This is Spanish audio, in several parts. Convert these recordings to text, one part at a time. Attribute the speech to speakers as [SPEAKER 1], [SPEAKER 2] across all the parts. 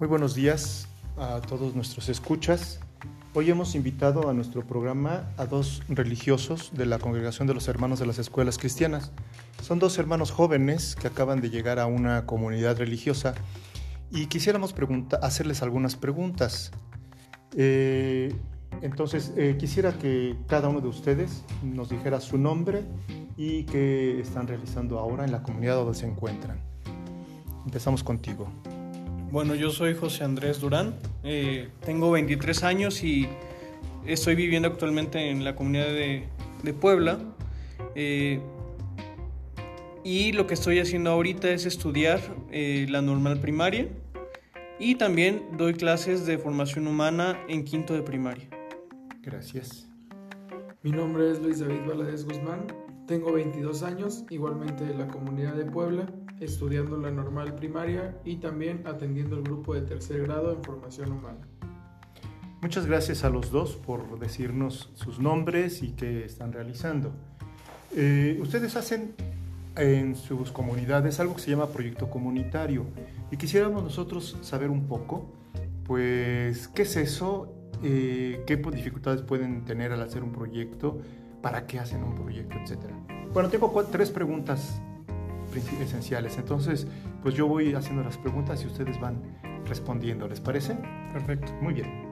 [SPEAKER 1] Muy buenos días a todos nuestros escuchas. Hoy hemos invitado a nuestro programa a dos religiosos de la Congregación de los Hermanos de las Escuelas Cristianas. Son dos hermanos jóvenes que acaban de llegar a una comunidad religiosa y quisiéramos hacerles algunas preguntas. Eh, entonces, eh, quisiera que cada uno de ustedes nos dijera su nombre y qué están realizando ahora en la comunidad donde se encuentran. Empezamos contigo.
[SPEAKER 2] Bueno, yo soy José Andrés Durán, eh, tengo 23 años y estoy viviendo actualmente en la comunidad de, Puebla. Eh, y lo que estoy haciendo ahorita es estudiar eh, la normal primaria y también doy clases de formación humana en quinto de primaria.
[SPEAKER 1] Gracias.
[SPEAKER 3] Mi nombre es Luis David Valadez Guzmán, tengo 22 años, igualmente de la comunidad de Puebla estudiando la normal primaria y también atendiendo el grupo de tercer grado en formación humana.
[SPEAKER 1] Muchas gracias a los dos por decirnos sus nombres y qué están realizando. Eh, ustedes hacen en sus comunidades algo que se llama proyecto comunitario y quisiéramos nosotros saber un poco, pues, qué es eso, eh, qué dificultades pueden tener al hacer un proyecto, para qué hacen un proyecto, etcétera. Bueno, tengo tres preguntas esenciales. Entonces, pues yo voy haciendo las preguntas y ustedes van respondiendo. ¿Les parece?
[SPEAKER 2] Perfecto.
[SPEAKER 1] Muy bien.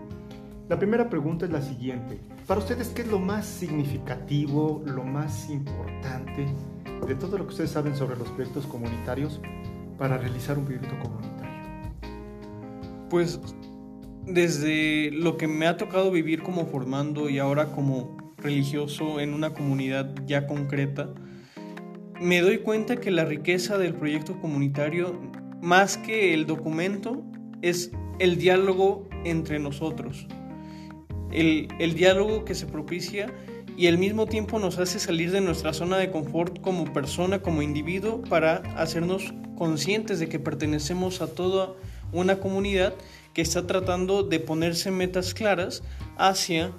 [SPEAKER 1] La primera pregunta es la siguiente. Para ustedes, ¿qué es lo más significativo, lo más importante de todo lo que ustedes saben sobre los proyectos comunitarios para realizar un proyecto comunitario?
[SPEAKER 2] Pues desde lo que me ha tocado vivir como formando y ahora como religioso en una comunidad ya concreta, me doy cuenta que la riqueza del proyecto comunitario, más que el documento, es el diálogo entre nosotros. El, diálogo que se propicia y al mismo tiempo nos hace salir de nuestra zona de confort como persona, como individuo, para hacernos conscientes de que pertenecemos a toda una comunidad que está tratando de ponerse metas claras hacia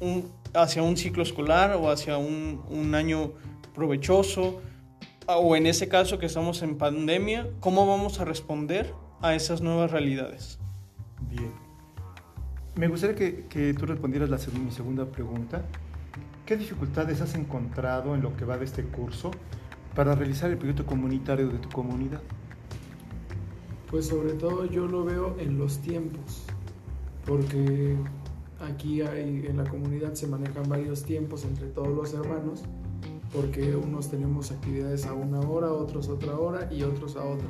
[SPEAKER 2] un, hacia un ciclo escolar o hacia un, un año provechoso, o en ese caso que estamos en pandemia, ¿cómo vamos a responder a esas nuevas realidades?
[SPEAKER 1] Bien. Me gustaría que, que tú respondieras la, mi segunda pregunta. ¿Qué dificultades has encontrado en lo que va de este curso para realizar el proyecto comunitario de tu comunidad?
[SPEAKER 3] Pues sobre todo yo lo veo en los tiempos, porque aquí en la comunidad se manejan varios tiempos entre todos los hermanos porque unos tenemos actividades a una hora, otros otra hora y otros a otra.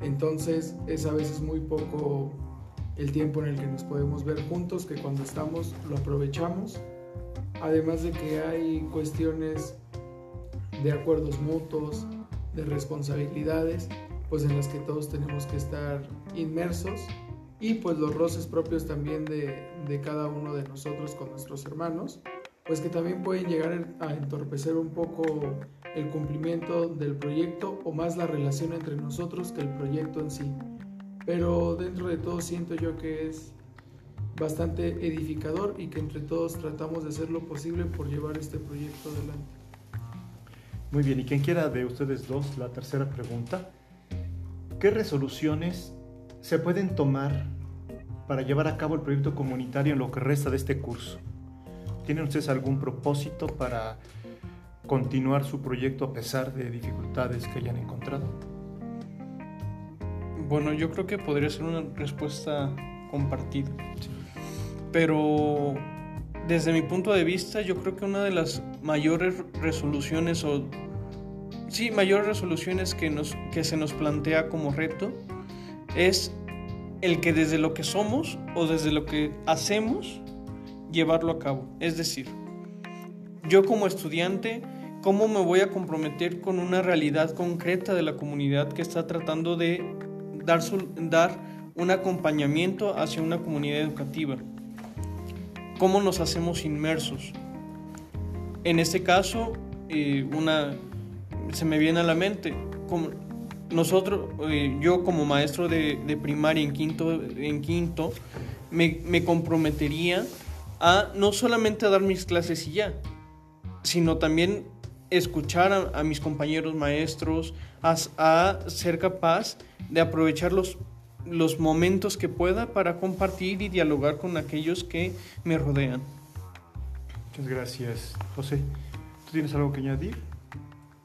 [SPEAKER 3] Entonces es a veces muy poco el tiempo en el que nos podemos ver juntos, que cuando estamos lo aprovechamos. Además de que hay cuestiones de acuerdos mutuos, de responsabilidades, pues en las que todos tenemos que estar inmersos y pues los roces propios también de, de cada uno de nosotros con nuestros hermanos pues que también pueden llegar a entorpecer un poco el cumplimiento del proyecto o más la relación entre nosotros que el proyecto en sí. Pero dentro de todo siento yo que es bastante edificador y que entre todos tratamos de hacer lo posible por llevar este proyecto adelante.
[SPEAKER 1] Muy bien, y quien quiera de ustedes dos, la tercera pregunta, ¿qué resoluciones se pueden tomar para llevar a cabo el proyecto comunitario en lo que resta de este curso? ¿Tienen ustedes algún propósito para continuar su proyecto a pesar de dificultades que hayan encontrado?
[SPEAKER 2] Bueno, yo creo que podría ser una respuesta compartida. Pero desde mi punto de vista, yo creo que una de las mayores resoluciones o sí, mayores resoluciones que nos que se nos plantea como reto es el que desde lo que somos o desde lo que hacemos llevarlo a cabo. Es decir, yo como estudiante, ¿cómo me voy a comprometer con una realidad concreta de la comunidad que está tratando de dar, dar un acompañamiento hacia una comunidad educativa? ¿Cómo nos hacemos inmersos? En este caso, eh, una, se me viene a la mente, nosotros, eh, yo como maestro de, primaria en quinto, en quinto me, me comprometería a no solamente a dar mis clases y ya, sino también escuchar a, mis compañeros maestros, a, ser capaz de aprovechar los los momentos que pueda para compartir y dialogar con aquellos que me rodean.
[SPEAKER 1] Muchas gracias. José, ¿tú tienes algo que añadir?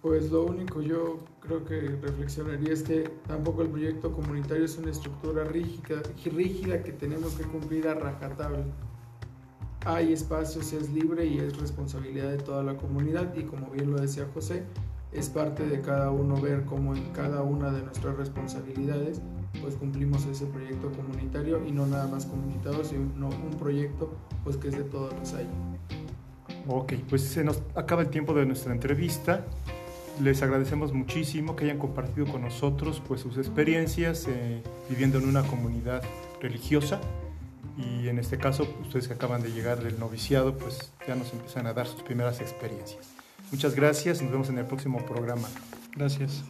[SPEAKER 3] Pues lo único yo creo que reflexionaría es que tampoco el proyecto comunitario es una estructura rígida, rígida que tenemos que cumplir a rajatabla. Hay espacios, es libre y es responsabilidad de toda la comunidad y como bien lo decía José, es parte de cada uno ver cómo en cada una de nuestras responsabilidades pues cumplimos ese proyecto comunitario y no nada más comunitario, sino un proyecto pues que es de todos los años.
[SPEAKER 1] Ok, pues se nos acaba el tiempo de nuestra entrevista. Les agradecemos muchísimo que hayan compartido con nosotros pues sus experiencias eh, viviendo en una comunidad religiosa y en este caso ustedes que acaban de llegar del noviciado pues ya nos empiezan a dar sus primeras experiencias. Muchas gracias, nos vemos en el próximo programa.
[SPEAKER 2] Gracias.